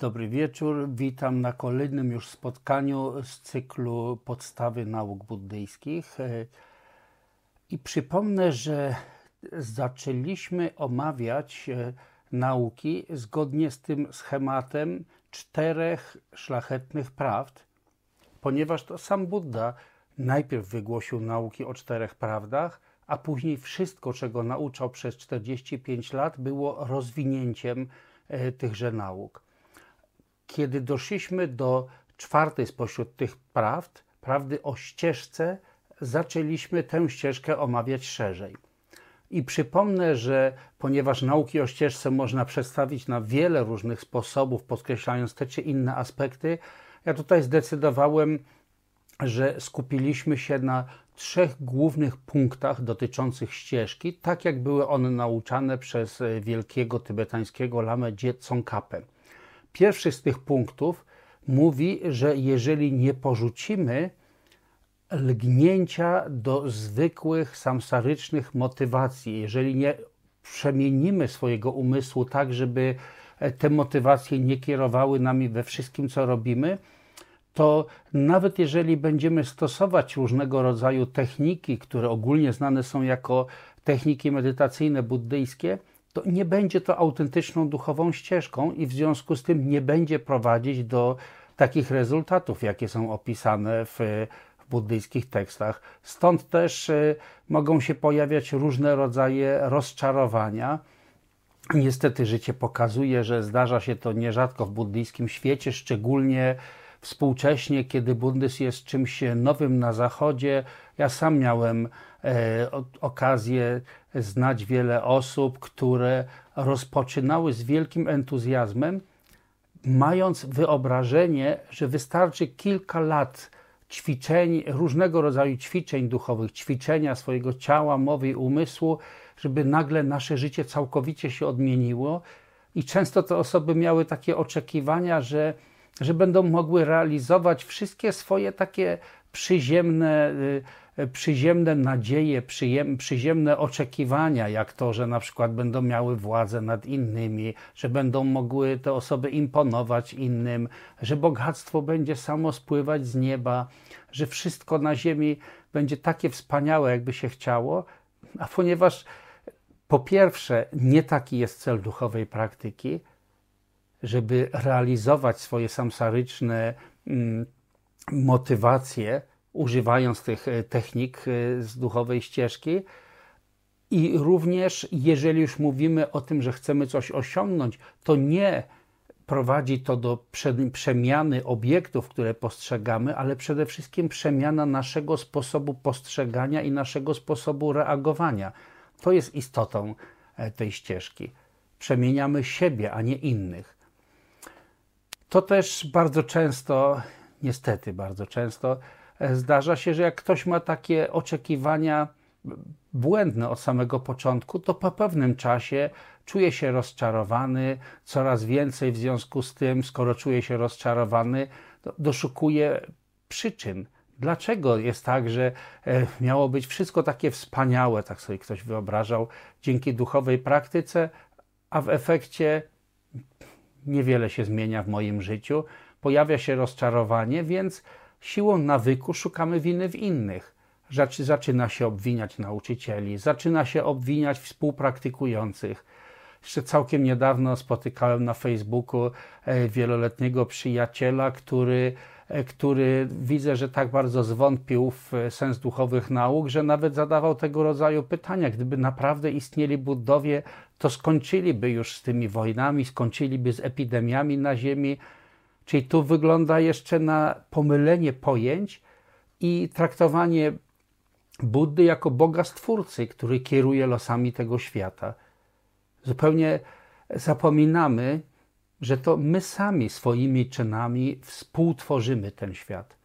Dobry wieczór. Witam na kolejnym już spotkaniu z cyklu Podstawy nauk buddyjskich. I przypomnę, że zaczęliśmy omawiać e, nauki zgodnie z tym schematem czterech szlachetnych prawd, ponieważ to sam Buddha najpierw wygłosił nauki o czterech prawdach, a później wszystko, czego nauczał przez 45 lat, było rozwinięciem e, tychże nauk. Kiedy doszliśmy do czwartej spośród tych prawd, prawdy o ścieżce, zaczęliśmy tę ścieżkę omawiać szerzej. I przypomnę, że ponieważ nauki o ścieżce można przedstawić na wiele różnych sposobów, podkreślając te czy inne aspekty, ja tutaj zdecydowałem, że skupiliśmy się na trzech głównych punktach dotyczących ścieżki, tak jak były one nauczane przez wielkiego tybetańskiego lamę Dzie Tsongkhapę. Pierwszy z tych punktów mówi, że jeżeli nie porzucimy lgnięcia do zwykłych samsarycznych motywacji, jeżeli nie przemienimy swojego umysłu tak, żeby te motywacje nie kierowały nami we wszystkim, co robimy, to nawet jeżeli będziemy stosować różnego rodzaju techniki, które ogólnie znane są jako techniki medytacyjne buddyjskie, to nie będzie to autentyczną duchową ścieżką i w związku z tym nie będzie prowadzić do takich rezultatów, jakie są opisane w, w buddyjskich tekstach. Stąd też y, mogą się pojawiać różne rodzaje rozczarowania. Niestety życie pokazuje, że zdarza się to nierzadko w buddyjskim świecie, szczególnie współcześnie, kiedy buddyzm jest czymś nowym na zachodzie. Ja sam miałem okazję znać wiele osób, które rozpoczynały z wielkim entuzjazmem, mając wyobrażenie, że wystarczy kilka lat ćwiczeń, różnego rodzaju ćwiczeń duchowych, ćwiczenia swojego ciała, mowy i umysłu, żeby nagle nasze życie całkowicie się odmieniło. I często te osoby miały takie oczekiwania, że, że będą mogły realizować wszystkie swoje takie przyziemne y, przyziemne nadzieje, przyziemne oczekiwania, jak to, że na przykład będą miały władzę nad innymi, że będą mogły te osoby imponować innym, że bogactwo będzie samo spływać z nieba, że wszystko na ziemi będzie takie wspaniałe, jakby się chciało, a ponieważ po pierwsze, nie taki jest cel duchowej praktyki, żeby realizować swoje samsaryczne mm, motywacje, używając tych e, technik e, z duchowej ścieżki. I również, jeżeli już mówimy o tym, że chcemy coś osiągnąć, to nie prowadzi to do przemiany obiektów, które postrzegamy, ale przede wszystkim przemiana naszego sposobu postrzegania i naszego sposobu reagowania. To jest istotą e, tej ścieżki. Przemieniamy siebie, a nie innych. To też bardzo często, niestety bardzo często, zdarza się, że jak ktoś ma takie oczekiwania błędne od samego początku, to po pewnym czasie czuje się rozczarowany, coraz więcej w związku z tym, skoro czuje się rozczarowany, doszukuje przyczyn. Dlaczego jest tak, że e, miało być wszystko takie wspaniałe, tak sobie ktoś wyobrażał, dzięki duchowej praktyce, a w efekcie niewiele się zmienia w moim życiu, pojawia się rozczarowanie, więc siłą nawyku szukamy winy w innych. Zaczyna się obwiniać nauczycieli, zaczyna się obwiniać współpraktykujących. Jeszcze całkiem niedawno spotykałem na Facebooku e, wieloletniego przyjaciela, który, e, który widzę, że tak bardzo zwątpił w sens duchowych nauk, że nawet zadawał tego rodzaju pytania. Gdyby naprawdę istnieli Buddowie, to skończyliby już z tymi wojnami, skończyliby z epidemiami na Ziemi, Czyli tu wygląda jeszcze na pomylenie pojęć i traktowanie Buddy jako Boga Stwórcy, który kieruje losami tego świata. Zupełnie zapominamy, że to my sami swoimi czynami współtworzymy ten świat.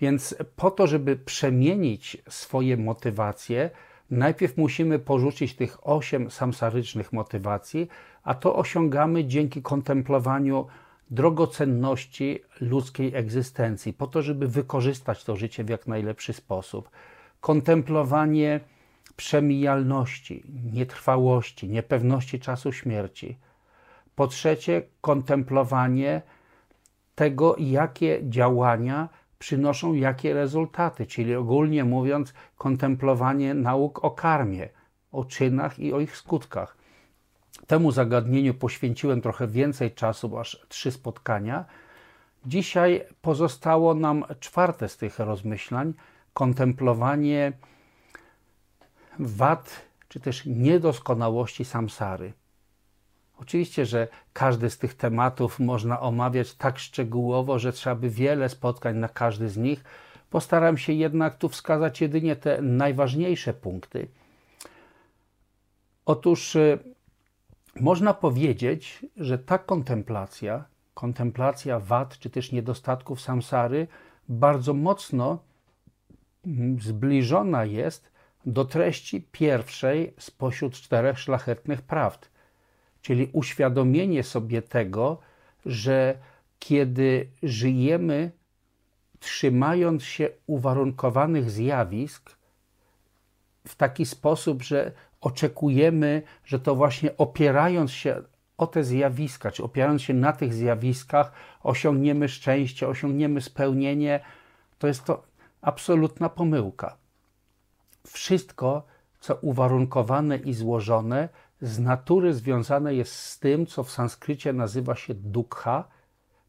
Więc po to, żeby przemienić swoje motywacje, najpierw musimy porzucić tych osiem samsarycznych motywacji, a to osiągamy dzięki kontemplowaniu drogocenności ludzkiej egzystencji, po to, żeby wykorzystać to życie w jak najlepszy sposób. Kontemplowanie przemijalności, nietrwałości, niepewności czasu śmierci, Po trzecie, kontemplowanie tego, jakie działania przynoszą jakie rezultaty, czyli ogólnie mówiąc, kontemplowanie nauk o karmie, o czynach i o ich skutkach. Temu zagadnieniu poświęciłem trochę więcej czasu, bo aż trzy spotkania. Dzisiaj pozostało nam czwarte z tych rozmyślań kontemplowanie wad czy też niedoskonałości samsary. Oczywiście, że każdy z tych tematów można omawiać tak szczegółowo, że trzeba by wiele spotkań na każdy z nich. Postaram się jednak tu wskazać jedynie te najważniejsze punkty. Otóż y, można powiedzieć, że ta kontemplacja, kontemplacja wad czy też niedostatków samsary, bardzo mocno mm, zbliżona jest do treści pierwszej spośród czterech szlachetnych prawd czyli uświadomienie sobie tego, że kiedy żyjemy trzymając się uwarunkowanych zjawisk w taki sposób, że oczekujemy, że to właśnie opierając się o te zjawiska, czy opierając się na tych zjawiskach, osiągniemy szczęście, osiągniemy spełnienie, to jest to absolutna pomyłka. Wszystko, co uwarunkowane i złożone, z natury związane jest z tym, co w sanskrycie nazywa się dukha,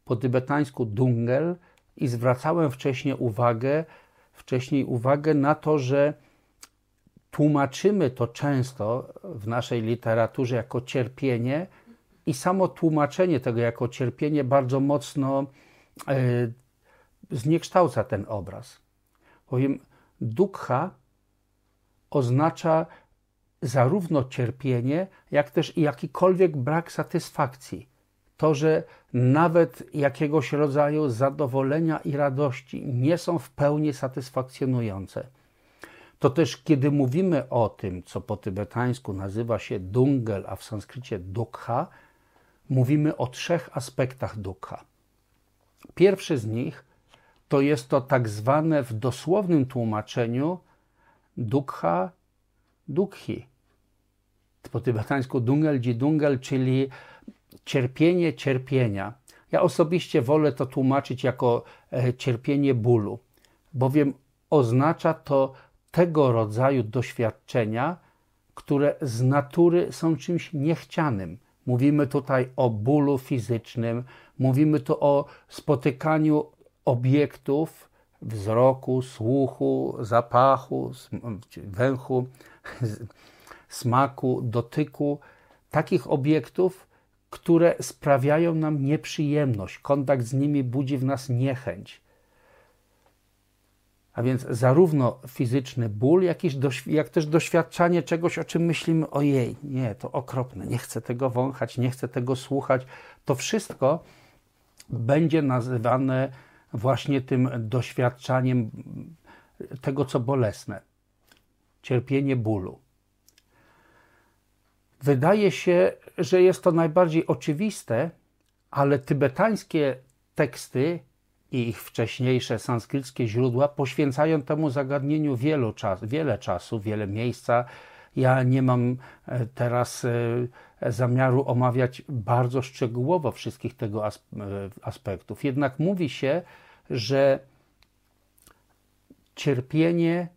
po tybetańsku dungel i zwracałem wcześniej uwagę, wcześniej uwagę na to, że tłumaczymy to często w naszej literaturze jako cierpienie i samo tłumaczenie tego jako cierpienie bardzo mocno e, zniekształca ten obraz. Bowiem dukha oznacza zarówno cierpienie, jak też jakikolwiek brak satysfakcji. To, że nawet jakiegoś rodzaju zadowolenia i radości nie są w pełni satysfakcjonujące. To też, kiedy mówimy o tym, co po tybetańsku nazywa się dungel, a w sanskrycie dukha, mówimy o trzech aspektach dukha. Pierwszy z nich to jest to tak zwane w dosłownym tłumaczeniu dukha dukhi. Po tybetańsku dungel dungel, czyli cierpienie cierpienia. Ja osobiście wolę to tłumaczyć jako e, cierpienie bólu, bowiem oznacza to tego rodzaju doświadczenia, które z natury są czymś niechcianym. Mówimy tutaj o bólu fizycznym, mówimy tu o spotykaniu obiektów wzroku, słuchu, zapachu, węchu, smaku, dotyku, takich obiektów, które sprawiają nam nieprzyjemność. Kontakt z nimi budzi w nas niechęć. A więc zarówno fizyczny ból, jak, jak też doświadczanie czegoś, o czym myślimy, ojej, nie, to okropne, nie chcę tego wąchać, nie chcę tego słuchać. To wszystko będzie nazywane właśnie tym doświadczaniem tego, co bolesne cierpienie bólu. Wydaje się, że jest to najbardziej oczywiste, ale tybetańskie teksty i ich wcześniejsze sanskryckie źródła poświęcają temu zagadnieniu wielu czas, wiele czasu, wiele miejsca. Ja nie mam e, teraz e, zamiaru omawiać bardzo szczegółowo wszystkich tego e, aspektów. Jednak mówi się, że cierpienie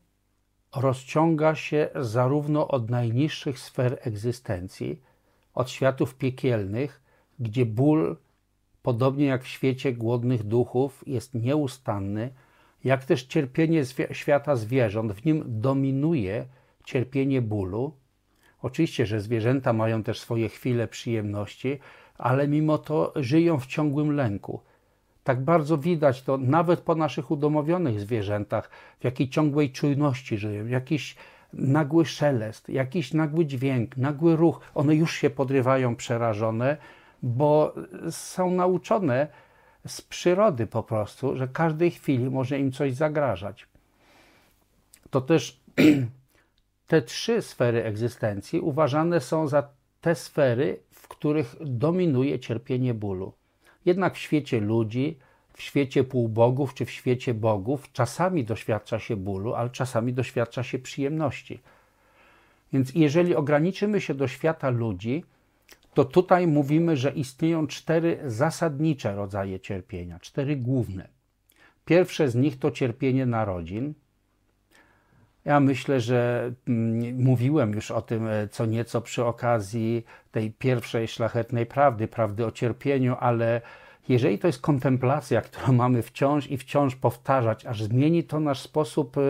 rozciąga się zarówno od najniższych sfer egzystencji, od światów piekielnych, gdzie ból, podobnie jak w świecie głodnych duchów, jest nieustanny, jak też cierpienie świata zwierząt, w nim dominuje cierpienie bólu. Oczywiście, że zwierzęta mają też swoje chwile przyjemności, ale mimo to żyją w ciągłym lęku. Tak bardzo widać to nawet po naszych udomowionych zwierzętach, w jakiej ciągłej czujności żyją, jakiś nagły szelest, jakiś nagły dźwięk, nagły ruch. One już się podrywają przerażone, bo są nauczone z przyrody po prostu, że każdej chwili może im coś zagrażać. To też te trzy sfery egzystencji uważane są za te sfery, w których dominuje cierpienie bólu. Jednak w świecie ludzi, w świecie półbogów czy w świecie bogów czasami doświadcza się bólu, ale czasami doświadcza się przyjemności. Więc jeżeli ograniczymy się do świata ludzi, to tutaj mówimy, że istnieją cztery zasadnicze rodzaje cierpienia, cztery główne. Pierwsze z nich to cierpienie narodzin. Ja myślę, że mm, mówiłem już o tym e, co nieco przy okazji tej pierwszej szlachetnej prawdy, prawdy o cierpieniu, ale jeżeli to jest kontemplacja, którą mamy wciąż i wciąż powtarzać, aż zmieni to nasz sposób e,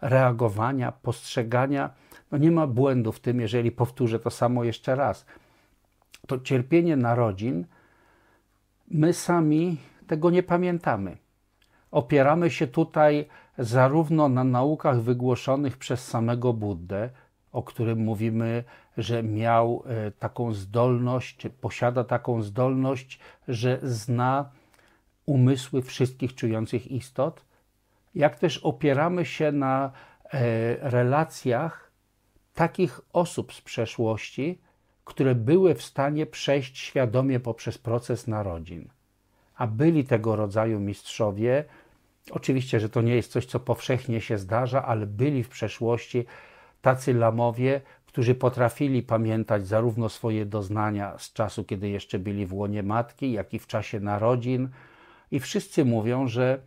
reagowania, postrzegania, no nie ma błędu w tym, jeżeli powtórzę to samo jeszcze raz. To cierpienie narodzin, my sami tego nie pamiętamy. Opieramy się tutaj zarówno na naukach wygłoszonych przez samego Buddę, o którym mówimy, że miał e, taką zdolność, czy posiada taką zdolność, że zna umysły wszystkich czujących istot, jak też opieramy się na e, relacjach takich osób z przeszłości, które były w stanie przejść świadomie poprzez proces narodzin. A byli tego rodzaju mistrzowie, oczywiście, że to nie jest coś, co powszechnie się zdarza, ale byli w przeszłości tacy lamowie, którzy potrafili pamiętać zarówno swoje doznania z czasu, kiedy jeszcze byli w łonie matki, jak i w czasie narodzin. I wszyscy mówią, że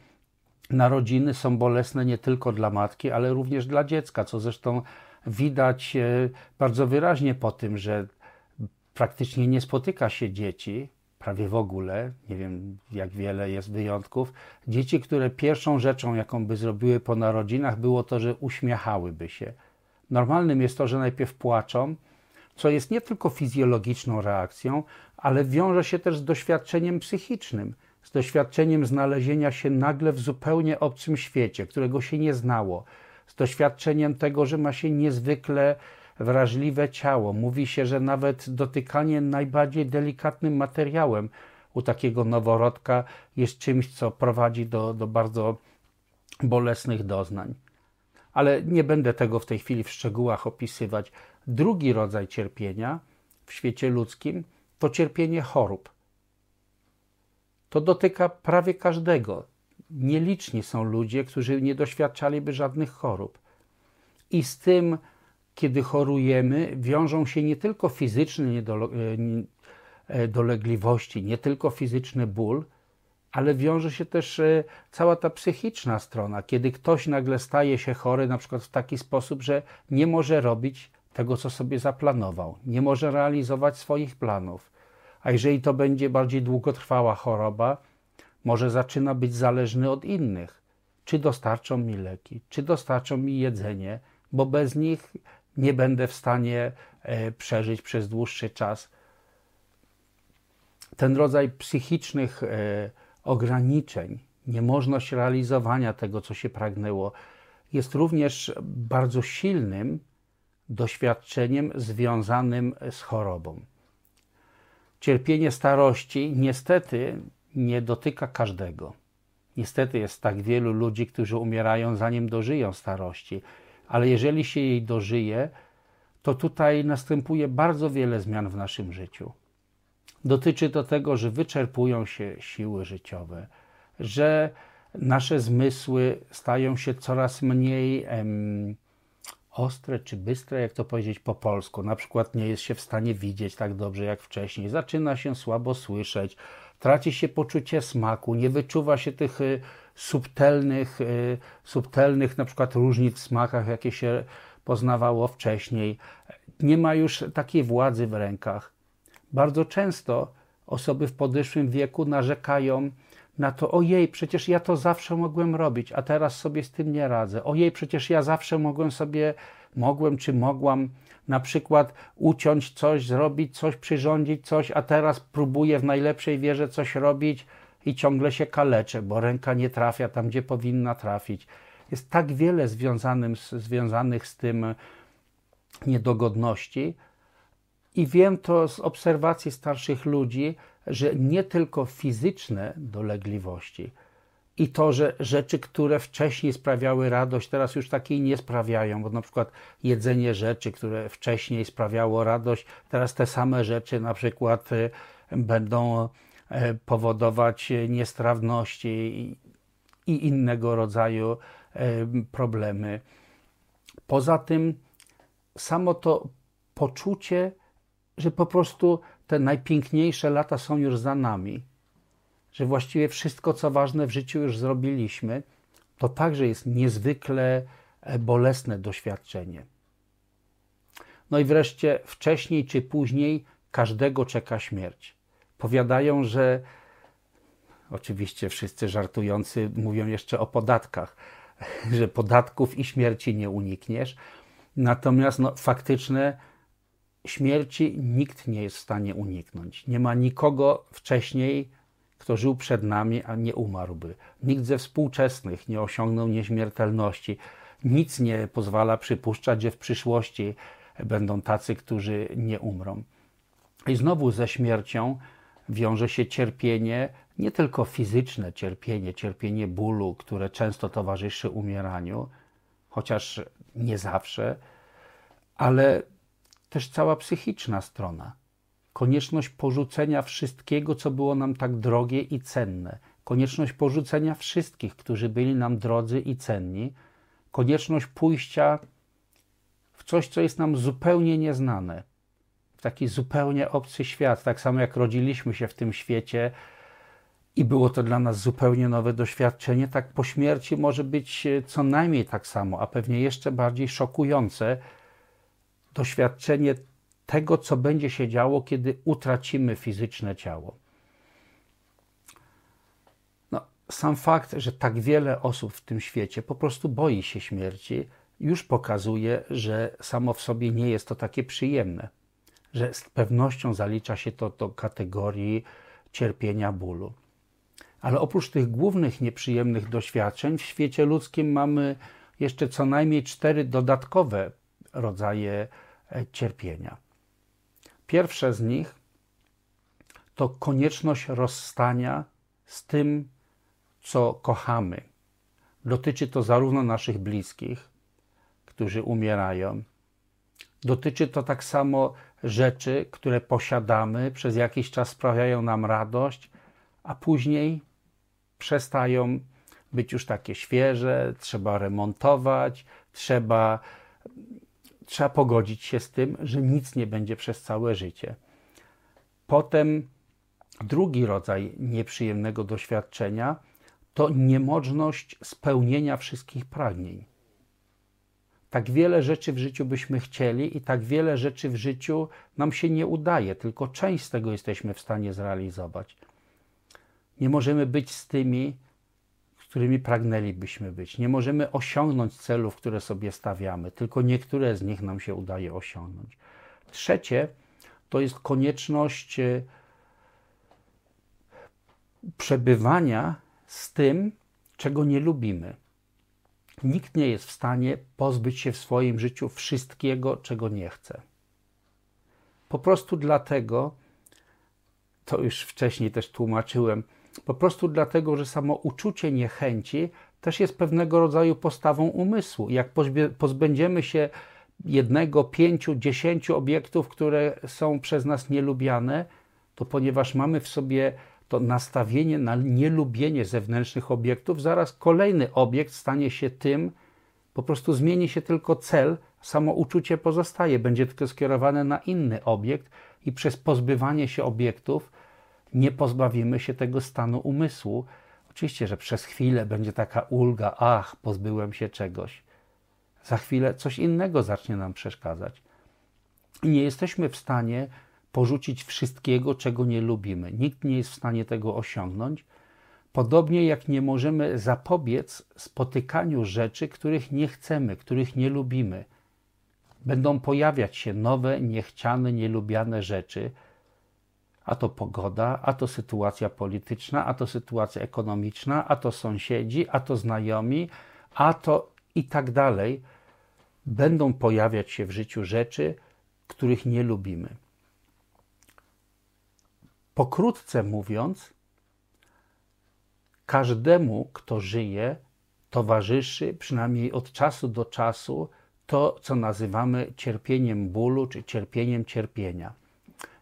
narodziny są bolesne nie tylko dla matki, ale również dla dziecka, co zresztą widać e, bardzo wyraźnie po tym, że praktycznie nie spotyka się dzieci, prawie w ogóle, nie wiem jak wiele jest wyjątków, dzieci, które pierwszą rzeczą, jaką by zrobiły po narodzinach, było to, że uśmiechałyby się. Normalnym jest to, że najpierw płaczą, co jest nie tylko fizjologiczną reakcją, ale wiąże się też z doświadczeniem psychicznym, z doświadczeniem znalezienia się nagle w zupełnie obcym świecie, którego się nie znało, z doświadczeniem tego, że ma się niezwykle wrażliwe ciało. Mówi się, że nawet dotykanie najbardziej delikatnym materiałem u takiego noworodka jest czymś, co prowadzi do, do bardzo bolesnych doznań. Ale nie będę tego w tej chwili w szczegółach opisywać. Drugi rodzaj cierpienia w świecie ludzkim to cierpienie chorób. To dotyka prawie każdego. Nieliczni są ludzie, którzy nie doświadczaliby żadnych chorób. I z tym kiedy chorujemy, wiążą się nie tylko fizyczne e, dolegliwości, nie tylko fizyczny ból, ale wiąże się też e, cała ta psychiczna strona, kiedy ktoś nagle staje się chory, na przykład w taki sposób, że nie może robić tego, co sobie zaplanował, nie może realizować swoich planów. A jeżeli to będzie bardziej długotrwała choroba, może zaczyna być zależny od innych. Czy dostarczą mi leki, czy dostarczą mi jedzenie, bo bez nich nie będę w stanie e, przeżyć przez dłuższy czas. Ten rodzaj psychicznych e, ograniczeń, niemożność realizowania tego, co się pragnęło, jest również bardzo silnym doświadczeniem związanym z chorobą. Cierpienie starości niestety nie dotyka każdego. Niestety jest tak wielu ludzi, którzy umierają zanim dożyją starości ale jeżeli się jej dożyje, to tutaj następuje bardzo wiele zmian w naszym życiu. Dotyczy to tego, że wyczerpują się siły życiowe, że nasze zmysły stają się coraz mniej em, ostre czy bystre, jak to powiedzieć po polsku. Na przykład nie jest się w stanie widzieć tak dobrze jak wcześniej, zaczyna się słabo słyszeć, traci się poczucie smaku, nie wyczuwa się tych y, subtelnych, y, subtelnych na przykład różnic w smakach, jakie się poznawało wcześniej. Nie ma już takiej władzy w rękach. Bardzo często osoby w podeszłym wieku narzekają na to, ojej, przecież ja to zawsze mogłem robić, a teraz sobie z tym nie radzę. Ojej, przecież ja zawsze mogłem sobie, mogłem czy mogłam na przykład uciąć coś, zrobić coś, przyrządzić coś, a teraz próbuję w najlepszej wierze coś robić, i ciągle się kaleczę, bo ręka nie trafia tam, gdzie powinna trafić. Jest tak wiele związanych z tym niedogodności. I wiem to z obserwacji starszych ludzi, że nie tylko fizyczne dolegliwości i to, że rzeczy, które wcześniej sprawiały radość, teraz już takiej nie sprawiają, bo na przykład jedzenie rzeczy, które wcześniej sprawiało radość, teraz te same rzeczy na przykład y, będą E, powodować niestrawności i innego rodzaju e, problemy. Poza tym, samo to poczucie że po prostu te najpiękniejsze lata są już za nami, że właściwie wszystko, co ważne w życiu już zrobiliśmy, to także jest niezwykle e, bolesne doświadczenie. No i wreszcie, wcześniej czy później każdego czeka śmierć. Powiadają, że oczywiście wszyscy żartujący mówią jeszcze o podatkach, że podatków i śmierci nie unikniesz. Natomiast no, faktyczne śmierci nikt nie jest w stanie uniknąć. Nie ma nikogo wcześniej, kto żył przed nami, a nie umarłby. Nikt ze współczesnych nie osiągnął nieśmiertelności. Nic nie pozwala przypuszczać, że w przyszłości będą tacy, którzy nie umrą. I znowu ze śmiercią wiąże się cierpienie, nie tylko fizyczne cierpienie, cierpienie bólu, które często towarzyszy umieraniu, chociaż nie zawsze, ale też cała psychiczna strona. Konieczność porzucenia wszystkiego, co było nam tak drogie i cenne. Konieczność porzucenia wszystkich, którzy byli nam drodzy i cenni. Konieczność pójścia w coś, co jest nam zupełnie nieznane. Taki zupełnie obcy świat. Tak samo jak rodziliśmy się w tym świecie i było to dla nas zupełnie nowe doświadczenie, tak po śmierci może być co najmniej tak samo, a pewnie jeszcze bardziej szokujące doświadczenie tego, co będzie się działo, kiedy utracimy fizyczne ciało. No, sam fakt, że tak wiele osób w tym świecie po prostu boi się śmierci, już pokazuje, że samo w sobie nie jest to takie przyjemne, że z pewnością zalicza się to do kategorii cierpienia bólu. Ale oprócz tych głównych nieprzyjemnych doświadczeń, w świecie ludzkim mamy jeszcze co najmniej cztery dodatkowe rodzaje e, cierpienia. Pierwsze z nich to konieczność rozstania z tym, co kochamy. Dotyczy to zarówno naszych bliskich, którzy umierają, dotyczy to tak samo rzeczy, które posiadamy, przez jakiś czas sprawiają nam radość, a później przestają być już takie świeże, trzeba remontować, trzeba trzeba pogodzić się z tym, że nic nie będzie przez całe życie. Potem drugi rodzaj nieprzyjemnego doświadczenia to niemożność spełnienia wszystkich pragnień. Tak wiele rzeczy w życiu byśmy chcieli i tak wiele rzeczy w życiu nam się nie udaje, tylko część z tego jesteśmy w stanie zrealizować. Nie możemy być z tymi, którymi pragnęlibyśmy być. Nie możemy osiągnąć celów, które sobie stawiamy, tylko niektóre z nich nam się udaje osiągnąć. Trzecie to jest konieczność e, przebywania z tym, czego nie lubimy. Nikt nie jest w stanie pozbyć się w swoim życiu wszystkiego, czego nie chce. Po prostu dlatego, to już wcześniej też tłumaczyłem, po prostu dlatego, że samo uczucie niechęci też jest pewnego rodzaju postawą umysłu. Jak pozbędziemy się jednego, pięciu, dziesięciu obiektów, które są przez nas nielubiane, to ponieważ mamy w sobie to nastawienie na nielubienie zewnętrznych obiektów, zaraz kolejny obiekt stanie się tym, po prostu zmieni się tylko cel, samo uczucie pozostaje, będzie tylko skierowane na inny obiekt i przez pozbywanie się obiektów nie pozbawimy się tego stanu umysłu. Oczywiście, że przez chwilę będzie taka ulga, ach, pozbyłem się czegoś. Za chwilę coś innego zacznie nam przeszkadzać. I nie jesteśmy w stanie porzucić wszystkiego, czego nie lubimy. Nikt nie jest w stanie tego osiągnąć. Podobnie jak nie możemy zapobiec spotykaniu rzeczy, których nie chcemy, których nie lubimy. Będą pojawiać się nowe, niechciane, nielubiane rzeczy, a to pogoda, a to sytuacja polityczna, a to sytuacja ekonomiczna, a to sąsiedzi, a to znajomi, a to i tak dalej. Będą pojawiać się w życiu rzeczy, których nie lubimy. Pokrótce mówiąc, każdemu, kto żyje, towarzyszy przynajmniej od czasu do czasu to, co nazywamy cierpieniem bólu czy cierpieniem cierpienia.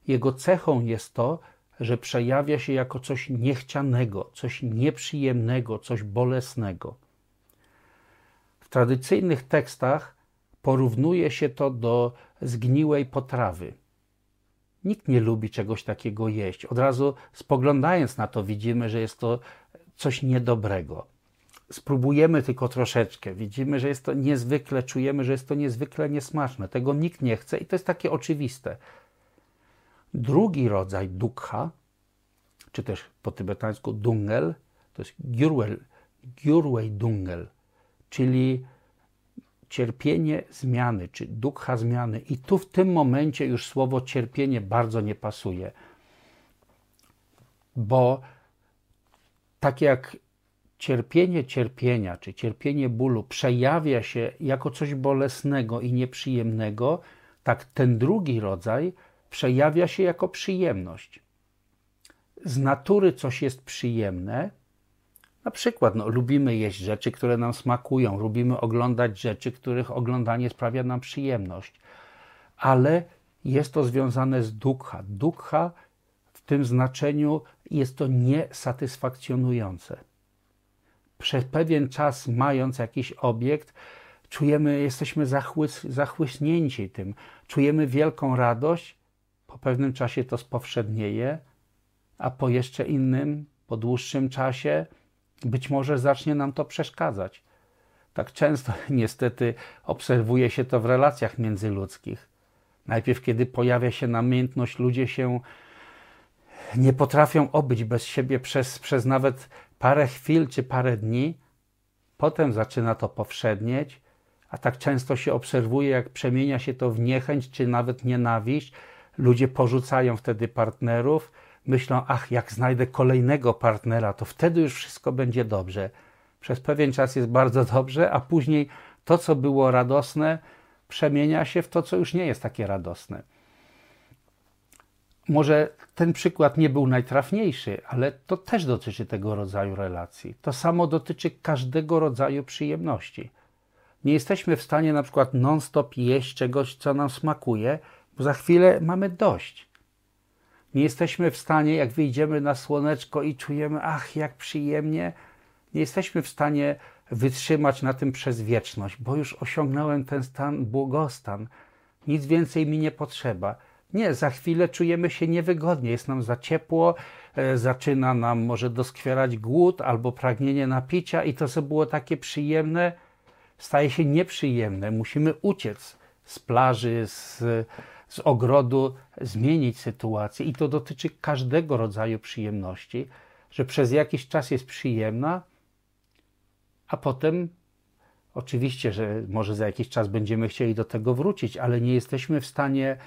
Jego cechą jest to, że przejawia się jako coś niechcianego, coś nieprzyjemnego, coś bolesnego. W tradycyjnych tekstach porównuje się to do zgniłej potrawy. Nikt nie lubi czegoś takiego jeść. Od razu spoglądając na to, widzimy, że jest to coś niedobrego. Spróbujemy tylko troszeczkę, widzimy, że jest to niezwykle, czujemy, że jest to niezwykle niesmaczne. Tego nikt nie chce i to jest takie oczywiste. Drugi rodzaj dukha, czy też po tybetańsku dungel, to jest gyurwel, gyurwei dungel, czyli cierpienie zmiany, czy dukha zmiany. I tu w tym momencie już słowo cierpienie bardzo nie pasuje, bo tak jak cierpienie cierpienia, czy cierpienie bólu przejawia się jako coś bolesnego i nieprzyjemnego, tak ten drugi rodzaj przejawia się jako przyjemność. Z natury coś jest przyjemne, na przykład no, lubimy jeść rzeczy, które nam smakują, lubimy oglądać rzeczy, których oglądanie sprawia nam przyjemność, ale jest to związane z dukha. Dukha w tym znaczeniu jest to niesatysfakcjonujące. Przez pewien czas, mając jakiś obiekt, czujemy, jesteśmy zachłys, zachłyśnięci tym, czujemy wielką radość, po pewnym czasie to spowszednieje, a po jeszcze innym, po dłuższym czasie, być może zacznie nam to przeszkadzać. Tak często niestety obserwuje się to w relacjach międzyludzkich. Najpierw, kiedy pojawia się namiętność, ludzie się nie potrafią obyć bez siebie przez, przez nawet parę chwil czy parę dni. Potem zaczyna to powszednieć, a tak często się obserwuje, jak przemienia się to w niechęć czy nawet nienawiść. Ludzie porzucają wtedy partnerów, myślą, ach, jak znajdę kolejnego partnera, to wtedy już wszystko będzie dobrze. Przez pewien czas jest bardzo dobrze, a później to, co było radosne, przemienia się w to, co już nie jest takie radosne. Może ten przykład nie był najtrafniejszy, ale to też dotyczy tego rodzaju relacji. To samo dotyczy każdego rodzaju przyjemności. Nie jesteśmy w stanie na przykład non-stop jeść czegoś, co nam smakuje, bo za chwilę mamy dość. Nie jesteśmy w stanie, jak wyjdziemy na słoneczko i czujemy, ach, jak przyjemnie, nie jesteśmy w stanie wytrzymać na tym przez wieczność, bo już osiągnąłem ten stan, błogostan. Nic więcej mi nie potrzeba. Nie, za chwilę czujemy się niewygodnie, jest nam za ciepło, e, zaczyna nam może doskwierać głód albo pragnienie napicia, i to, co było takie przyjemne, staje się nieprzyjemne. Musimy uciec z plaży, z z ogrodu zmienić sytuację i to dotyczy każdego rodzaju przyjemności, że przez jakiś czas jest przyjemna, a potem oczywiście, że może za jakiś czas będziemy chcieli do tego wrócić, ale nie jesteśmy w stanie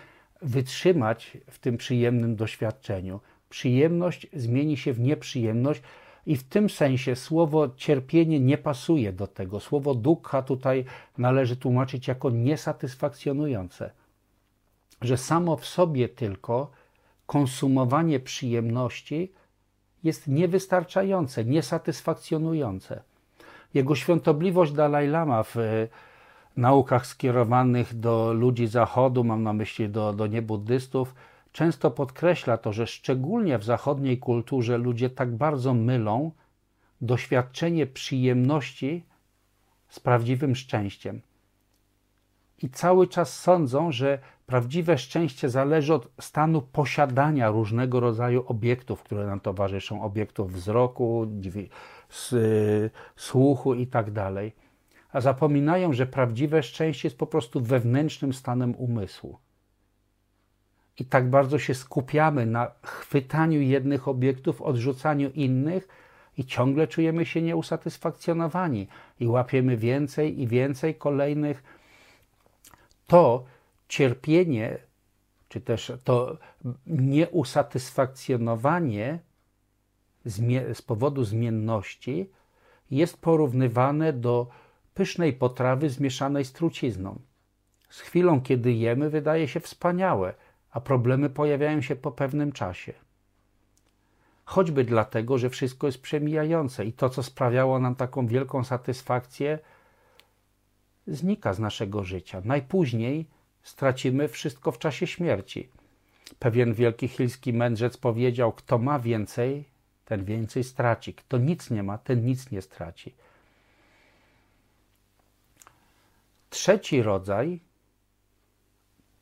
wytrzymać w tym przyjemnym doświadczeniu. Przyjemność zmieni się w nieprzyjemność, i w tym sensie słowo cierpienie nie pasuje do tego. Słowo dukkha tutaj należy tłumaczyć jako niesatysfakcjonujące że samo w sobie tylko konsumowanie przyjemności jest niewystarczające, niesatysfakcjonujące. Jego świątobliwość Dalaj Lama w e, naukach skierowanych do ludzi zachodu, mam na myśli do, do niebuddystów, często podkreśla to, że szczególnie w zachodniej kulturze ludzie tak bardzo mylą doświadczenie przyjemności z prawdziwym szczęściem. I cały czas sądzą, że Prawdziwe szczęście zależy od stanu posiadania różnego rodzaju obiektów, które nam towarzyszą, obiektów wzroku, słuchu i tak. A zapominają, że prawdziwe szczęście jest po prostu wewnętrznym stanem umysłu. I tak bardzo się skupiamy na chwytaniu jednych obiektów, odrzucaniu innych, i ciągle czujemy się nieusatysfakcjonowani i łapiemy więcej i więcej kolejnych. To cierpienie, czy też to nieusatysfakcjonowanie z powodu zmienności jest porównywane do pysznej potrawy zmieszanej z trucizną. Z chwilą, kiedy jemy, wydaje się wspaniałe, a problemy pojawiają się po pewnym czasie. Choćby dlatego, że wszystko jest przemijające i to, co sprawiało nam taką wielką satysfakcję, znika z naszego życia. Najpóźniej stracimy wszystko w czasie śmierci. Pewien wielki chiński mędrzec powiedział: Kto ma więcej, ten więcej straci. Kto nic nie ma, ten nic nie straci. Trzeci rodzaj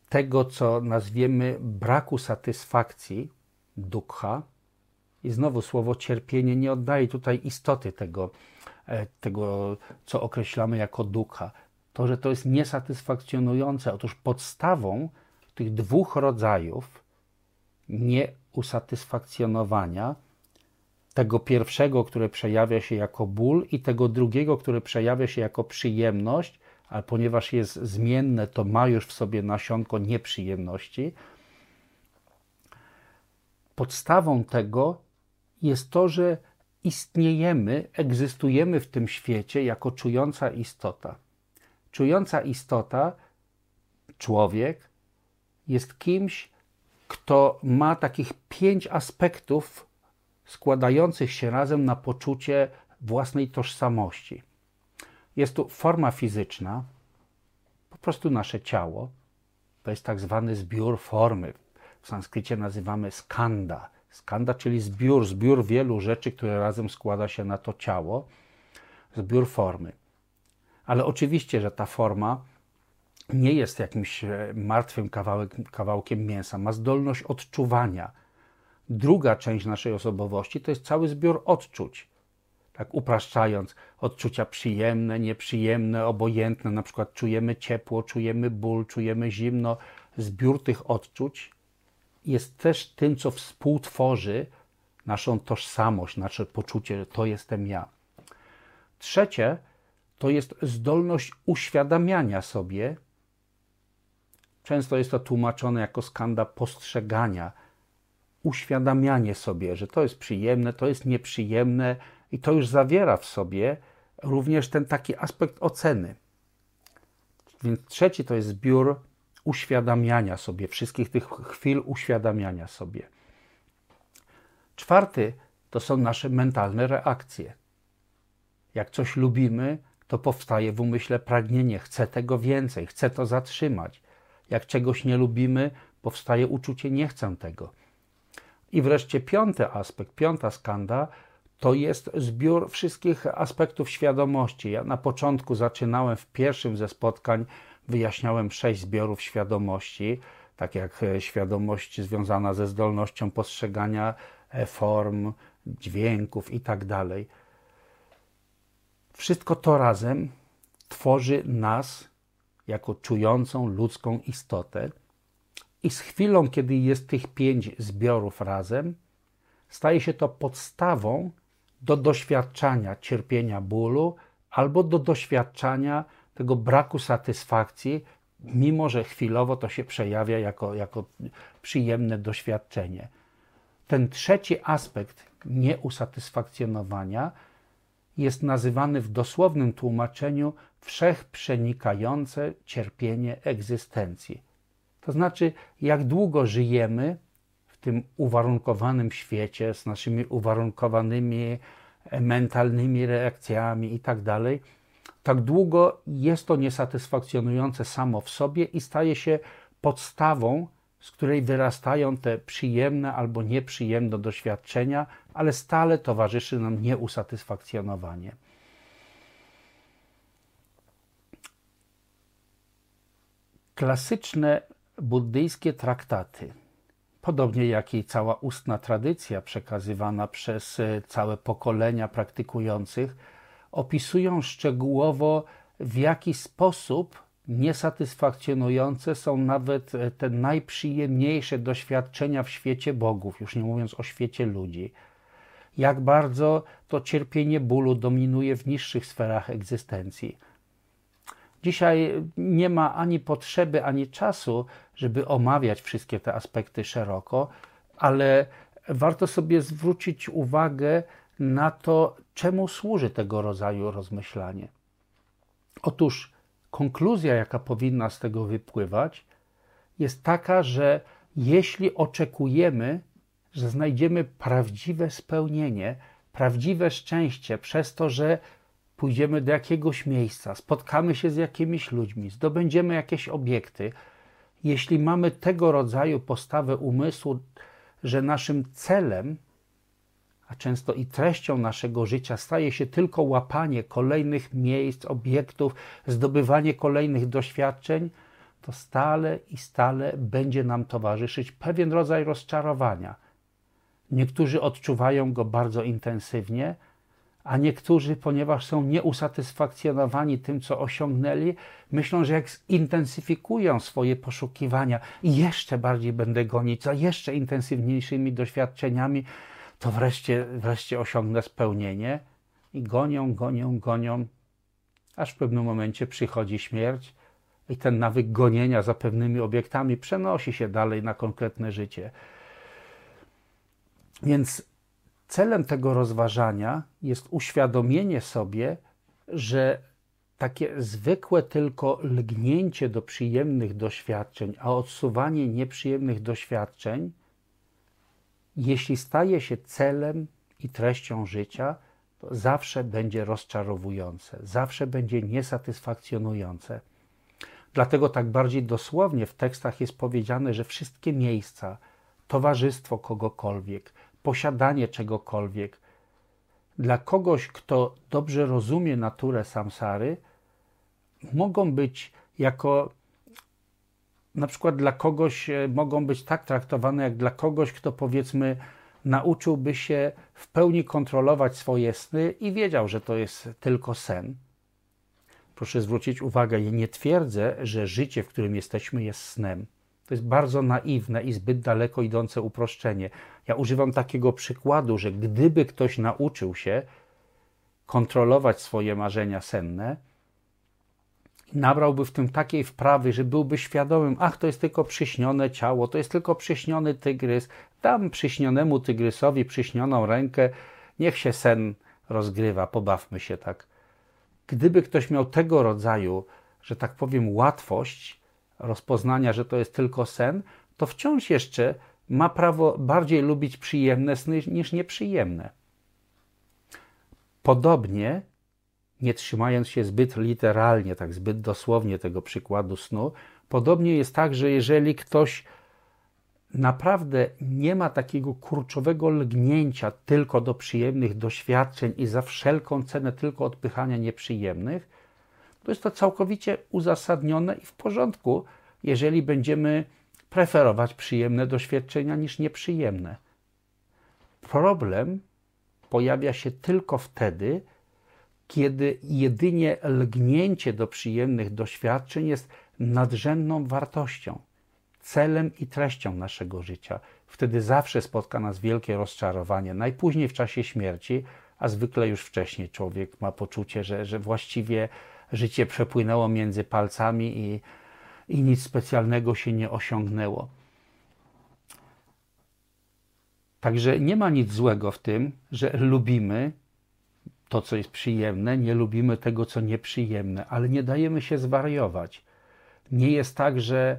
tego, co nazwiemy braku satysfakcji, dukkha, i znowu słowo cierpienie nie oddaje tutaj istoty tego, e, tego co określamy jako dukkha. To, że to jest niesatysfakcjonujące. Otóż podstawą tych dwóch rodzajów nieusatysfakcjonowania, tego pierwszego, które przejawia się jako ból, i tego drugiego, które przejawia się jako przyjemność, ale ponieważ jest zmienne, to ma już w sobie nasionko nieprzyjemności. Podstawą tego jest to, że istniejemy, egzystujemy w tym świecie jako czująca istota. Czująca istota, człowiek, jest kimś, kto ma takich pięć aspektów składających się razem na poczucie własnej tożsamości. Jest tu forma fizyczna, po prostu nasze ciało. To jest tak zwany zbiór formy. W sanskrycie nazywamy skanda. Skanda, czyli zbiór, zbiór wielu rzeczy, które razem składa się na to ciało, zbiór formy. Ale oczywiście, że ta forma nie jest jakimś e, martwym kawałek, kawałkiem mięsa, ma zdolność odczuwania. Druga część naszej osobowości to jest cały zbiór odczuć. Tak upraszczając, odczucia przyjemne, nieprzyjemne, obojętne, na przykład czujemy ciepło, czujemy ból, czujemy zimno. Zbiór tych odczuć jest też tym, co współtworzy naszą tożsamość, nasze poczucie, że to jestem ja. Trzecie to jest zdolność uświadamiania sobie. Często jest to tłumaczone jako skanda postrzegania, uświadamianie sobie, że to jest przyjemne, to jest nieprzyjemne i to już zawiera w sobie również ten taki aspekt oceny. Więc trzeci to jest zbiór uświadamiania sobie, wszystkich tych chwil uświadamiania sobie. Czwarty to są nasze mentalne reakcje. Jak coś lubimy, to powstaje w umyśle pragnienie, chcę tego więcej, chcę to zatrzymać. Jak czegoś nie lubimy, powstaje uczucie, nie chcę tego. I wreszcie piąty aspekt, piąta skanda, to jest zbiór wszystkich aspektów świadomości. Ja na początku zaczynałem w pierwszym ze spotkań wyjaśniałem sześć zbiorów świadomości, tak jak e, świadomość związana ze zdolnością postrzegania e, form, dźwięków i tak. Wszystko to razem tworzy nas jako czującą ludzką istotę. I z chwilą, kiedy jest tych pięć zbiorów razem, staje się to podstawą do doświadczania cierpienia bólu albo do doświadczania tego braku satysfakcji, mimo że chwilowo to się przejawia jako, jako przyjemne doświadczenie. Ten trzeci aspekt nieusatysfakcjonowania jest nazywany w dosłownym tłumaczeniu wszechprzenikające cierpienie egzystencji. To znaczy, jak długo żyjemy w tym uwarunkowanym świecie z naszymi uwarunkowanymi mentalnymi reakcjami i tak dalej, tak długo jest to niesatysfakcjonujące samo w sobie i staje się podstawą, z której wyrastają te przyjemne albo nieprzyjemne doświadczenia, ale stale towarzyszy nam nieusatysfakcjonowanie. Klasyczne buddyjskie traktaty, podobnie jak i cała ustna tradycja przekazywana przez całe pokolenia praktykujących, opisują szczegółowo, w jaki sposób niesatysfakcjonujące są nawet e, te najprzyjemniejsze doświadczenia w świecie bogów, już nie mówiąc o świecie ludzi. Jak bardzo to cierpienie bólu dominuje w niższych sferach egzystencji. Dzisiaj nie ma ani potrzeby, ani czasu, żeby omawiać wszystkie te aspekty szeroko, ale warto sobie zwrócić uwagę na to, czemu służy tego rodzaju rozmyślanie. Otóż konkluzja, jaka powinna z tego wypływać, jest taka, że jeśli oczekujemy, że znajdziemy prawdziwe spełnienie, prawdziwe szczęście przez to, że pójdziemy do jakiegoś miejsca, spotkamy się z jakimiś ludźmi, zdobędziemy jakieś obiekty, jeśli mamy tego rodzaju postawę umysłu, że naszym celem a często i treścią naszego życia staje się tylko łapanie kolejnych miejsc, obiektów, zdobywanie kolejnych doświadczeń, to stale i stale będzie nam towarzyszyć pewien rodzaj rozczarowania. Niektórzy odczuwają go bardzo intensywnie, a niektórzy, ponieważ są nieusatysfakcjonowani tym, co osiągnęli, myślą, że jak zintensyfikują swoje poszukiwania i jeszcze bardziej będę gonić za jeszcze intensywniejszymi doświadczeniami, to wreszcie, wreszcie osiągnę spełnienie. I gonią, gonią, gonią, aż w pewnym momencie przychodzi śmierć i ten nawyk gonienia za pewnymi obiektami przenosi się dalej na konkretne życie. Więc celem tego rozważania jest uświadomienie sobie, że takie zwykłe tylko lgnięcie do przyjemnych doświadczeń, a odsuwanie nieprzyjemnych doświadczeń, jeśli staje się celem i treścią życia, to zawsze będzie rozczarowujące, zawsze będzie niesatysfakcjonujące. Dlatego tak bardziej dosłownie w tekstach jest powiedziane, że wszystkie miejsca, towarzystwo kogokolwiek, posiadanie czegokolwiek, dla kogoś, kto dobrze rozumie naturę samsary, mogą być jako na przykład dla kogoś e, mogą być tak traktowane jak dla kogoś, kto powiedzmy nauczyłby się w pełni kontrolować swoje sny i wiedział, że to jest tylko sen. Proszę zwrócić uwagę, ja nie twierdzę, że życie, w którym jesteśmy, jest snem. To jest bardzo naiwne i zbyt daleko idące uproszczenie. Ja używam takiego przykładu, że gdyby ktoś nauczył się kontrolować swoje marzenia senne, nabrałby w tym takiej wprawy, że byłby świadomym, ach, to jest tylko przyśnione ciało, to jest tylko przyśniony tygrys, dam przyśnionemu tygrysowi przyśnioną rękę, niech się sen rozgrywa, pobawmy się tak. Gdyby ktoś miał tego rodzaju, że tak powiem, łatwość rozpoznania, że to jest tylko sen, to wciąż jeszcze ma prawo bardziej lubić przyjemne sny niż nieprzyjemne. Podobnie nie trzymając się zbyt literalnie, tak zbyt dosłownie tego przykładu snu, podobnie jest tak, że jeżeli ktoś naprawdę nie ma takiego kurczowego lgnięcia tylko do przyjemnych doświadczeń i za wszelką cenę tylko odpychania nieprzyjemnych, to jest to całkowicie uzasadnione i w porządku, jeżeli będziemy preferować przyjemne doświadczenia niż nieprzyjemne. Problem pojawia się tylko wtedy, kiedy jedynie lgnięcie do przyjemnych doświadczeń jest nadrzędną wartością, celem i treścią naszego życia. Wtedy zawsze spotka nas wielkie rozczarowanie, najpóźniej w czasie śmierci, a zwykle już wcześniej człowiek ma poczucie, że, że właściwie życie przepłynęło między palcami i, i nic specjalnego się nie osiągnęło. Także nie ma nic złego w tym, że lubimy to, co jest przyjemne, nie lubimy tego, co nieprzyjemne, ale nie dajemy się zwariować. Nie jest tak, że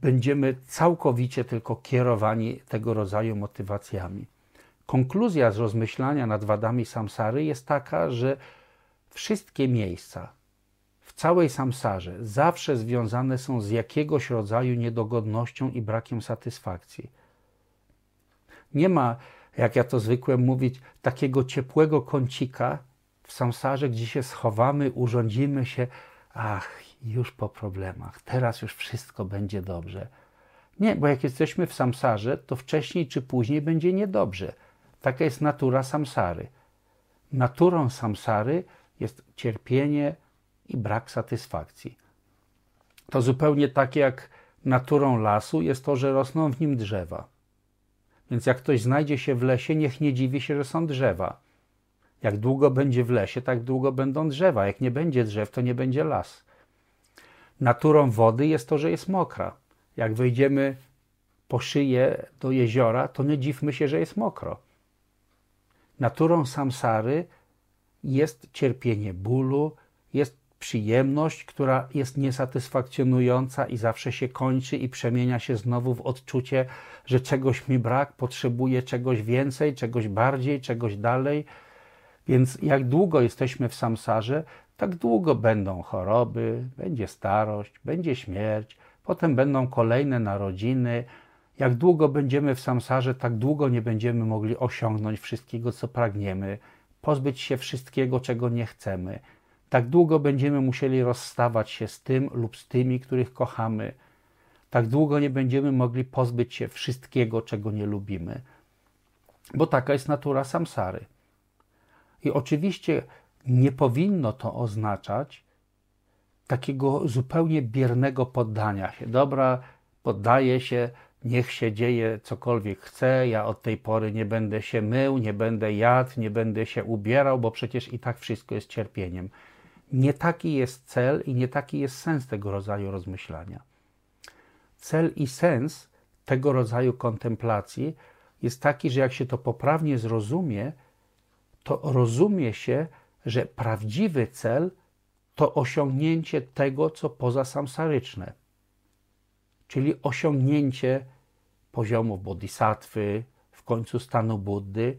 będziemy całkowicie tylko kierowani tego rodzaju motywacjami. Konkluzja z rozmyślania nad wadami samsary jest taka, że wszystkie miejsca w całej samsarze zawsze związane są z jakiegoś rodzaju niedogodnością i brakiem satysfakcji. Nie ma jak ja to zwykłem mówić, takiego ciepłego kącika w samsarze, gdzie się schowamy, urządzimy się, ach, już po problemach, teraz już wszystko będzie dobrze. Nie, bo jak jesteśmy w samsarze, to wcześniej czy później będzie niedobrze. Taka jest natura samsary. Naturą samsary jest cierpienie i brak satysfakcji. To zupełnie tak jak naturą lasu jest to, że rosną w nim drzewa. Więc jak ktoś znajdzie się w lesie, niech nie dziwi się, że są drzewa. Jak długo będzie w lesie, tak długo będą drzewa. Jak nie będzie drzew, to nie będzie las. Naturą wody jest to, że jest mokra. Jak wejdziemy po szyję do jeziora, to nie dziwmy się, że jest mokro. Naturą samsary jest cierpienie bólu, jest przyjemność, która jest niesatysfakcjonująca i zawsze się kończy i przemienia się znowu w odczucie, że czegoś mi brak, potrzebuję czegoś więcej, czegoś bardziej, czegoś dalej. Więc jak długo jesteśmy w samsarze, tak długo będą choroby, będzie starość, będzie śmierć, potem będą kolejne narodziny. Jak długo będziemy w samsarze, tak długo nie będziemy mogli osiągnąć wszystkiego, co pragniemy, pozbyć się wszystkiego, czego nie chcemy tak długo będziemy musieli rozstawać się z tym lub z tymi, których kochamy. Tak długo nie będziemy mogli pozbyć się wszystkiego, czego nie lubimy. Bo taka jest natura samsary. I oczywiście nie powinno to oznaczać takiego zupełnie biernego poddania się. Dobra, poddaję się, niech się dzieje cokolwiek chce, ja od tej pory nie będę się mył, nie będę jadł, nie będę się ubierał, bo przecież i tak wszystko jest cierpieniem. Nie taki jest cel i nie taki jest sens tego rodzaju rozmyślania. Cel i sens tego rodzaju kontemplacji jest taki, że jak się to poprawnie zrozumie, to rozumie się, że prawdziwy cel to osiągnięcie tego, co pozasamsaryczne, czyli osiągnięcie poziomu bodhisattwy, w końcu stanu Buddy,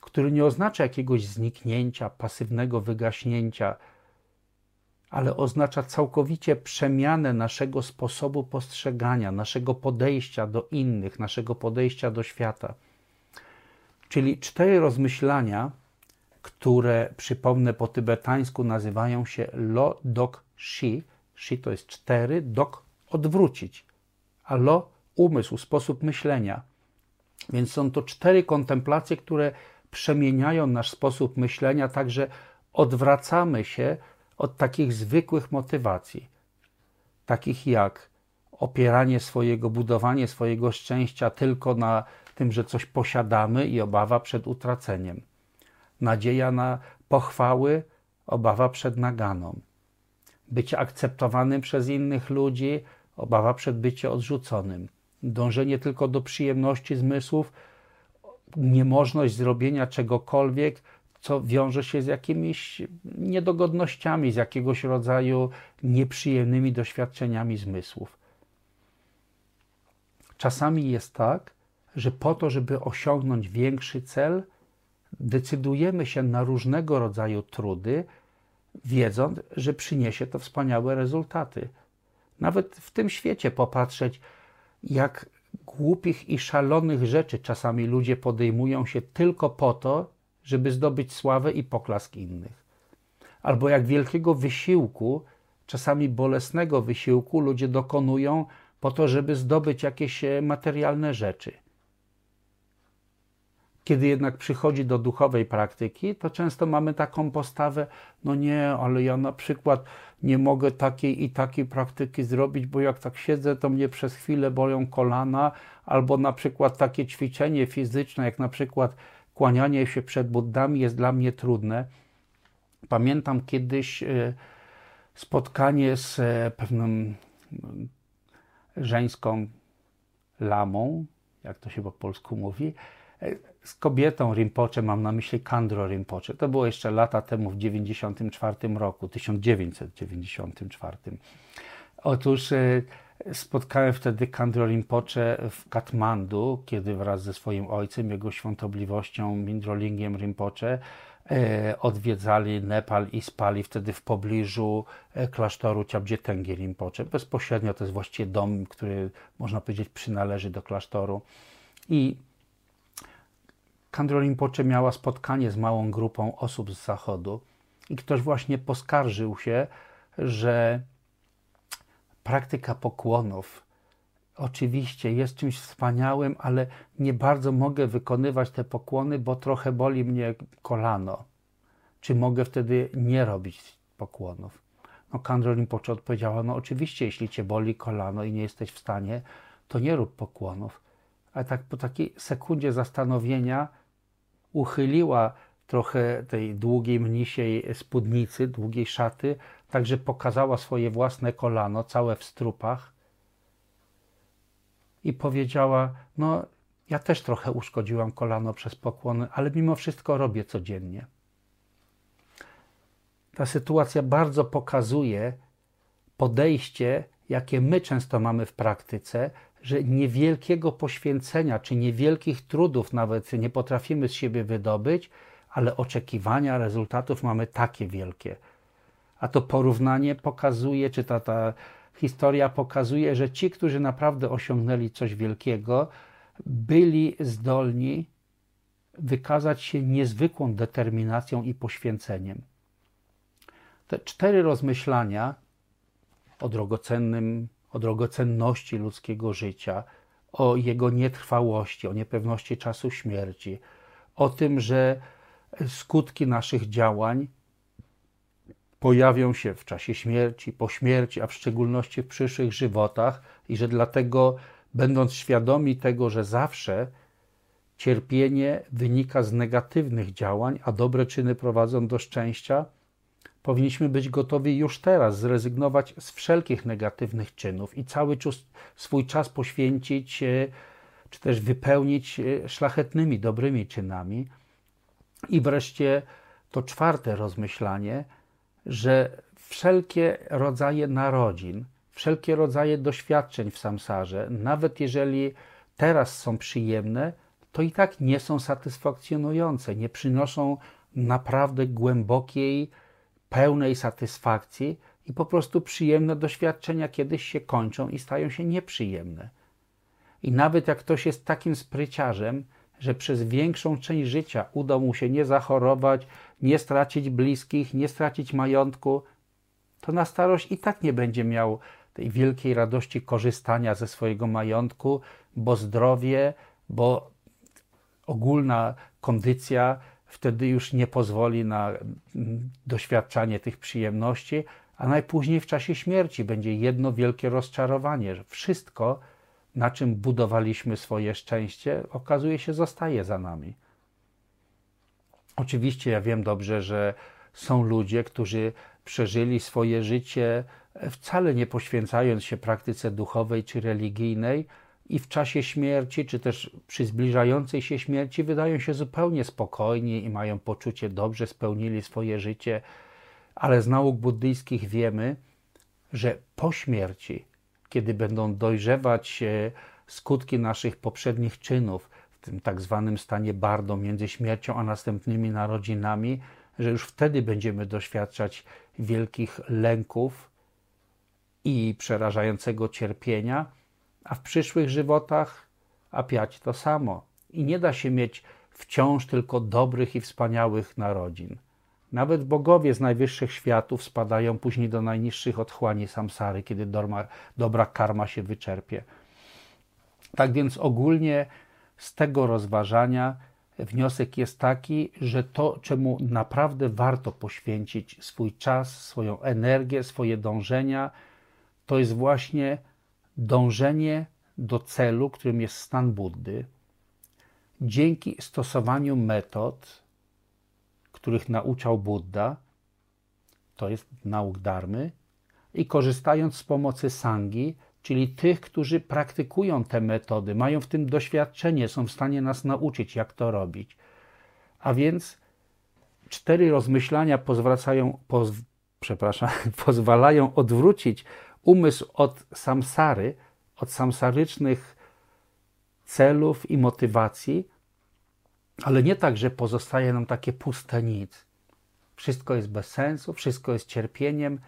który nie oznacza jakiegoś zniknięcia, pasywnego wygaśnięcia, ale oznacza całkowicie przemianę naszego sposobu postrzegania, naszego podejścia do innych, naszego podejścia do świata. Czyli cztery rozmyślania, które przypomnę po tybetańsku nazywają się lo dok shi. Shi to jest cztery, dok odwrócić, a lo umysł, sposób myślenia. Więc są to cztery kontemplacje, które przemieniają nasz sposób myślenia, także odwracamy się od takich zwykłych motywacji, takich jak opieranie swojego, budowanie swojego szczęścia tylko na tym, że coś posiadamy i obawa przed utraceniem, nadzieja na pochwały, obawa przed naganą, bycie akceptowanym przez innych ludzi, obawa przed byciem odrzuconym, dążenie tylko do przyjemności zmysłów, niemożność zrobienia czegokolwiek, co wiąże się z jakimiś niedogodnościami, z jakiegoś rodzaju nieprzyjemnymi doświadczeniami zmysłów. Czasami jest tak, że po to, żeby osiągnąć większy cel, decydujemy się na różnego rodzaju trudy, wiedząc, że przyniesie to wspaniałe rezultaty. Nawet w tym świecie popatrzeć, jak głupich i szalonych rzeczy czasami ludzie podejmują się tylko po to, żeby zdobyć sławę i poklask innych. Albo jak wielkiego wysiłku, czasami bolesnego wysiłku, ludzie dokonują po to, żeby zdobyć jakieś e, materialne rzeczy. Kiedy jednak przychodzi do duchowej praktyki, to często mamy taką postawę: no nie, ale ja na przykład nie mogę takiej i takiej praktyki zrobić, bo jak tak siedzę, to mnie przez chwilę bolą kolana, albo na przykład takie ćwiczenie fizyczne, jak na przykład kłanianie się przed Buddami jest dla mnie trudne. Pamiętam kiedyś e, spotkanie z e, pewną żeńską lamą, jak to się po polsku mówi, e, z kobietą Rinpoche, mam na myśli Kandro Rinpoche. To było jeszcze lata temu, w 1994 roku, 1994. Otóż Spotkałem wtedy Kandro Rinpoche w Katmandu, kiedy wraz ze swoim ojcem, jego świątobliwością Mindrolingiem Rinpoche, e, odwiedzali Nepal i spali wtedy w pobliżu e, klasztoru Ciabdzietengi Rinpoche. Bezpośrednio to jest właściwie dom, który można powiedzieć przynależy do klasztoru. I Kandro Rinpoche miała spotkanie z małą grupą osób z zachodu i ktoś właśnie poskarżył się, że praktyka pokłonów oczywiście jest czymś wspaniałym, ale nie bardzo mogę wykonywać te pokłony, bo trochę boli mnie kolano. Czy mogę wtedy nie robić pokłonów? No Kandro Rinpoche odpowiedziała, no oczywiście, jeśli cię boli kolano i nie jesteś w stanie, to nie rób pokłonów. Ale tak po takiej sekundzie zastanowienia uchyliła trochę tej długiej mnisiej spódnicy, długiej szaty, także pokazała swoje własne kolano, całe w strupach i powiedziała: No, ja też trochę uszkodziłam kolano przez pokłony, ale mimo wszystko robię codziennie. Ta sytuacja bardzo pokazuje podejście, jakie my często mamy w praktyce, że niewielkiego poświęcenia czy niewielkich trudów nawet nie potrafimy z siebie wydobyć, ale oczekiwania rezultatów mamy takie wielkie. A to porównanie pokazuje, czy ta, ta historia pokazuje, że ci, którzy naprawdę osiągnęli coś wielkiego, byli zdolni wykazać się niezwykłą determinacją i poświęceniem. Te cztery rozmyślania o drogocennym, o drogocenności ludzkiego życia, o jego nietrwałości, o niepewności czasu śmierci, o tym, że skutki naszych działań pojawią się w czasie śmierci, po śmierci, a w szczególności w przyszłych żywotach, i że dlatego, będąc świadomi tego, że zawsze cierpienie wynika z negatywnych działań, a dobre czyny prowadzą do szczęścia, powinniśmy być gotowi już teraz zrezygnować z wszelkich negatywnych czynów i cały czas, swój czas poświęcić, e, czy też wypełnić e, szlachetnymi, dobrymi czynami. I wreszcie to czwarte rozmyślanie, że wszelkie rodzaje narodzin, wszelkie rodzaje doświadczeń w samsarze, nawet jeżeli teraz są przyjemne, to i tak nie są satysfakcjonujące, nie przynoszą naprawdę głębokiej, pełnej satysfakcji i po prostu przyjemne doświadczenia kiedyś się kończą i stają się nieprzyjemne. I nawet jak ktoś jest takim spryciarzem, że przez większą część życia uda mu się nie zachorować, nie stracić bliskich, nie stracić majątku, to na starość i tak nie będzie miał tej wielkiej radości korzystania ze swojego majątku, bo zdrowie, bo ogólna kondycja wtedy już nie pozwoli na mm, doświadczanie tych przyjemności, a najpóźniej w czasie śmierci będzie jedno wielkie rozczarowanie, że wszystko, na czym budowaliśmy swoje szczęście, okazuje się, zostaje za nami. Oczywiście ja wiem dobrze, że są ludzie, którzy przeżyli swoje życie e, wcale nie poświęcając się praktyce duchowej czy religijnej, i w czasie śmierci, czy też przy zbliżającej się śmierci, wydają się zupełnie spokojni i mają poczucie, dobrze spełnili swoje życie, ale z nauk buddyjskich wiemy, że po śmierci, kiedy będą dojrzewać skutki naszych poprzednich czynów, w tym tak zwanym stanie bardo między śmiercią a następnymi narodzinami, że już wtedy będziemy doświadczać wielkich lęków i przerażającego cierpienia, a w przyszłych żywotach apiać to samo. I nie da się mieć wciąż tylko dobrych i wspaniałych narodzin. Nawet bogowie z najwyższych światów spadają później do najniższych otchłani samsary, kiedy dorma, dobra karma się wyczerpie. Tak więc ogólnie z tego rozważania wniosek jest taki, że to, czemu naprawdę warto poświęcić swój czas, swoją energię, swoje dążenia, to jest właśnie dążenie do celu, którym jest stan Buddy, dzięki stosowaniu metod, których nauczał Buddha, to jest nauk darmy, i korzystając z pomocy sangi, czyli tych, którzy praktykują te metody, mają w tym doświadczenie, są w stanie nas nauczyć, jak to robić. A więc cztery rozmyślania pozwracają, poz, przepraszam, pozwalają odwrócić umysł od samsary, od samsarycznych celów i motywacji, ale nie tak, że pozostaje nam takie puste nic. Wszystko jest bez sensu, wszystko jest cierpieniem.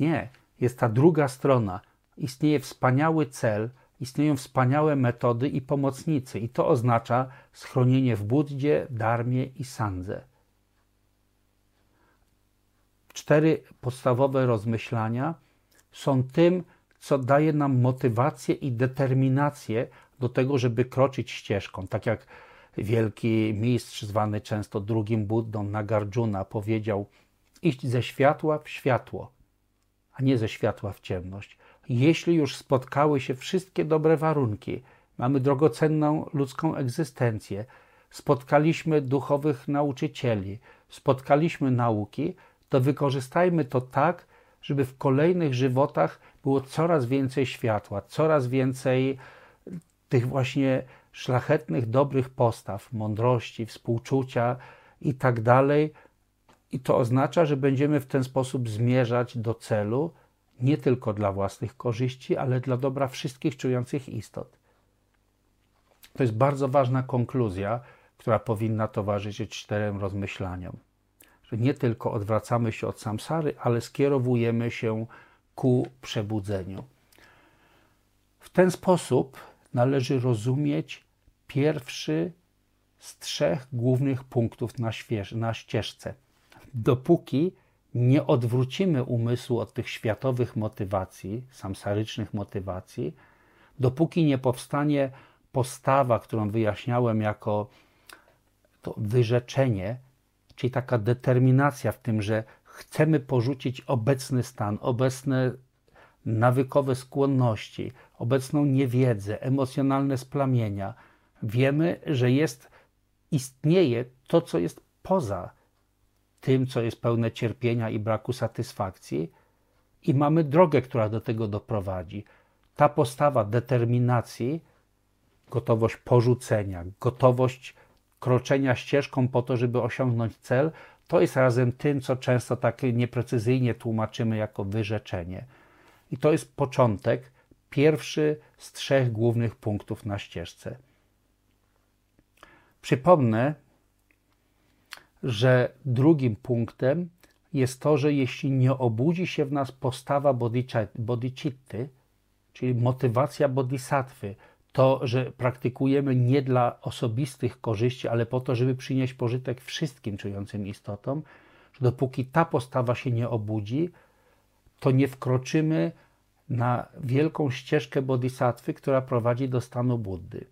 Nie, jest ta druga strona. Istnieje wspaniały cel, istnieją wspaniałe metody i pomocnicy, i to oznacza schronienie w Buddzie, Darmie i Sandze. Cztery podstawowe rozmyślania są tym, co daje nam motywację i determinację do tego, żeby kroczyć ścieżką. Tak jak wielki mistrz, zwany często drugim Buddą, Nagarjuna, powiedział: iść ze światła w światło, a nie ze światła w ciemność. Jeśli już spotkały się wszystkie dobre warunki, mamy drogocenną ludzką egzystencję, spotkaliśmy duchowych nauczycieli, spotkaliśmy nauki, to wykorzystajmy to tak, żeby w kolejnych żywotach było coraz więcej światła, coraz więcej tych właśnie szlachetnych, dobrych postaw, mądrości, współczucia i tak dalej. I to oznacza, że będziemy w ten sposób zmierzać do celu, nie tylko dla własnych korzyści, ale dla dobra wszystkich czujących istot. To jest bardzo ważna konkluzja, która powinna towarzyszyć czterem rozmyślaniom że nie tylko odwracamy się od samsary, ale skierowujemy się ku przebudzeniu. W ten sposób należy rozumieć pierwszy z trzech głównych punktów na, śwież, na ścieżce. Dopóki nie odwrócimy umysłu od tych światowych motywacji, samsarycznych motywacji, dopóki nie powstanie postawa, którą wyjaśniałem jako to wyrzeczenie, czyli taka determinacja w tym, że chcemy porzucić obecny stan, obecne nawykowe skłonności, obecną niewiedzę, emocjonalne splamienia. Wiemy, że jest, istnieje to, co jest poza tym, co jest pełne cierpienia i braku satysfakcji, i mamy drogę, która do tego doprowadzi. Ta postawa determinacji, gotowość porzucenia, gotowość kroczenia ścieżką po to, żeby osiągnąć cel, to jest razem tym, co często tak nieprecyzyjnie tłumaczymy jako wyrzeczenie. I to jest początek, pierwszy z trzech głównych punktów na ścieżce. Przypomnę, że drugim punktem jest to, że jeśli nie obudzi się w nas postawa bodhicitty, czyli motywacja bodhisattwy, to, że praktykujemy nie dla osobistych korzyści, ale po to, żeby przynieść pożytek wszystkim czującym istotom, że dopóki ta postawa się nie obudzi, to nie wkroczymy na wielką ścieżkę bodhisattwy, która prowadzi do stanu Buddy.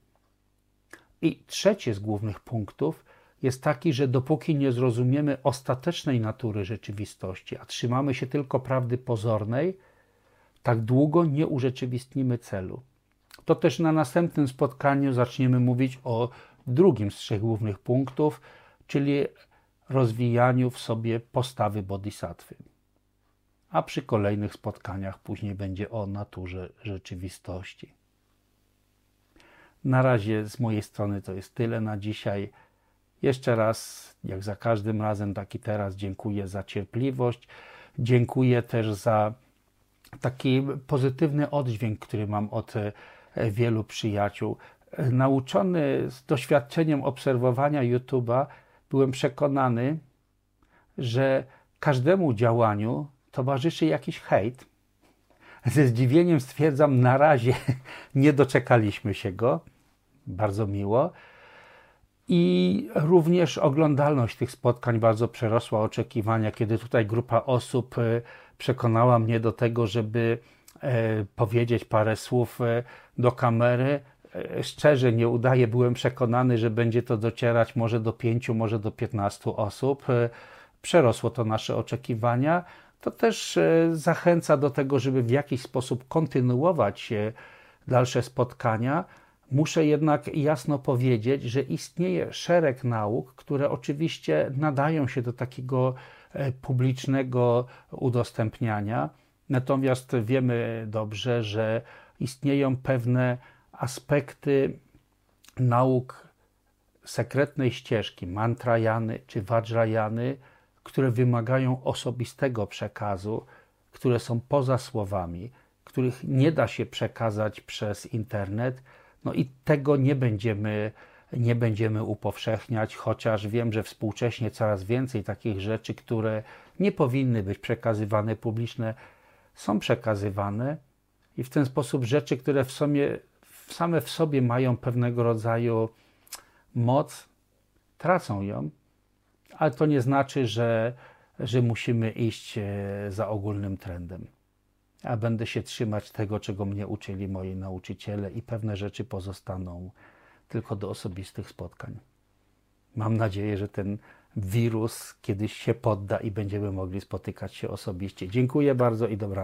I trzeci z głównych punktów jest taki, że dopóki nie zrozumiemy ostatecznej natury rzeczywistości, a trzymamy się tylko prawdy pozornej, tak długo nie urzeczywistnimy celu. To też na następnym spotkaniu zaczniemy mówić o drugim z trzech głównych punktów, czyli rozwijaniu w sobie postawy bodhisattwy. A przy kolejnych spotkaniach później będzie o naturze rzeczywistości. Na razie z mojej strony to jest tyle na dzisiaj. Jeszcze raz, jak za każdym razem, tak i teraz, dziękuję za cierpliwość. Dziękuję też za taki pozytywny oddźwięk, który mam od e, wielu przyjaciół. Nauczony z doświadczeniem obserwowania YouTube'a, byłem przekonany, że każdemu działaniu towarzyszy jakiś hejt. Ze zdziwieniem stwierdzam, na razie nie doczekaliśmy się go. Bardzo miło. I również oglądalność tych spotkań bardzo przerosła oczekiwania, kiedy tutaj grupa osób e, przekonała mnie do tego, żeby e, powiedzieć parę słów e, do kamery. Szczerze nie udaje, byłem przekonany, że będzie to docierać może do pięciu, może do piętnastu osób. Przerosło to nasze oczekiwania. To też zachęca do tego, żeby w jakiś sposób kontynuować dalsze spotkania. Muszę jednak jasno powiedzieć, że istnieje szereg nauk, które oczywiście nadają się do takiego e, publicznego udostępniania, natomiast wiemy dobrze, że istnieją pewne aspekty nauk sekretnej ścieżki, mantrajany czy vajrayany, które wymagają osobistego przekazu, które są poza słowami, których nie da się przekazać przez internet, no i tego nie będziemy, nie będziemy upowszechniać, chociaż wiem, że współcześnie coraz więcej takich rzeczy, które nie powinny być przekazywane publiczne, są przekazywane i w ten sposób rzeczy, które w sobie, same w sobie mają pewnego rodzaju moc, tracą ją, ale to nie znaczy, że, że musimy iść e, za ogólnym trendem a będę się trzymać tego, czego mnie uczyli moi nauczyciele, i pewne rzeczy pozostaną tylko do osobistych spotkań. Mam nadzieję, że ten wirus kiedyś się podda i będziemy mogli spotykać się osobiście. Dziękuję bardzo i dobranoc.